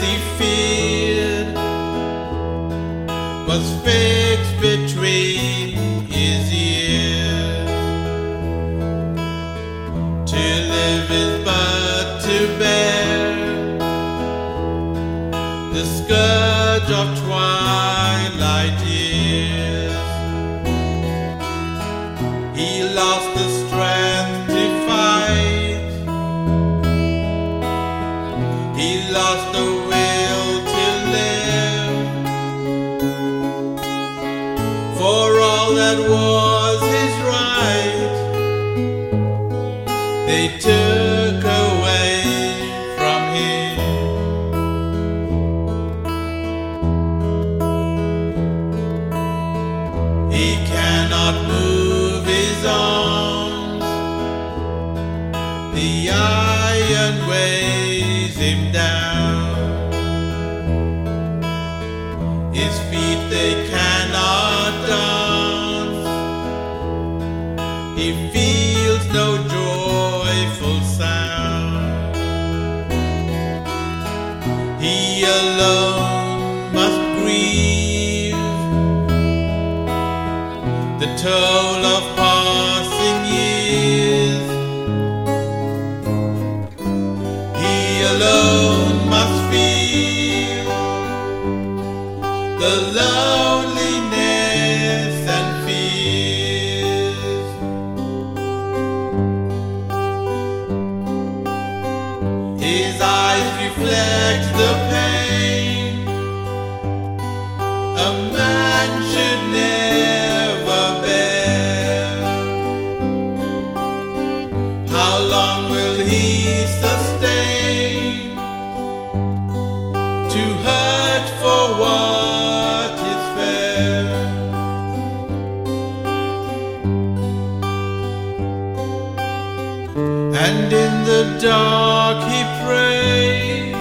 he feared was fixed between his ears. To live is but to bear the scourge of twilight years. That was his right, they took away from him. He cannot move his arms. The iron weighs him down. His feet they cannot dance. Toll of passing years. He alone must feel the loneliness His eyes reflect the pain a man should never bear. How long will he sustain And in the dark he prays.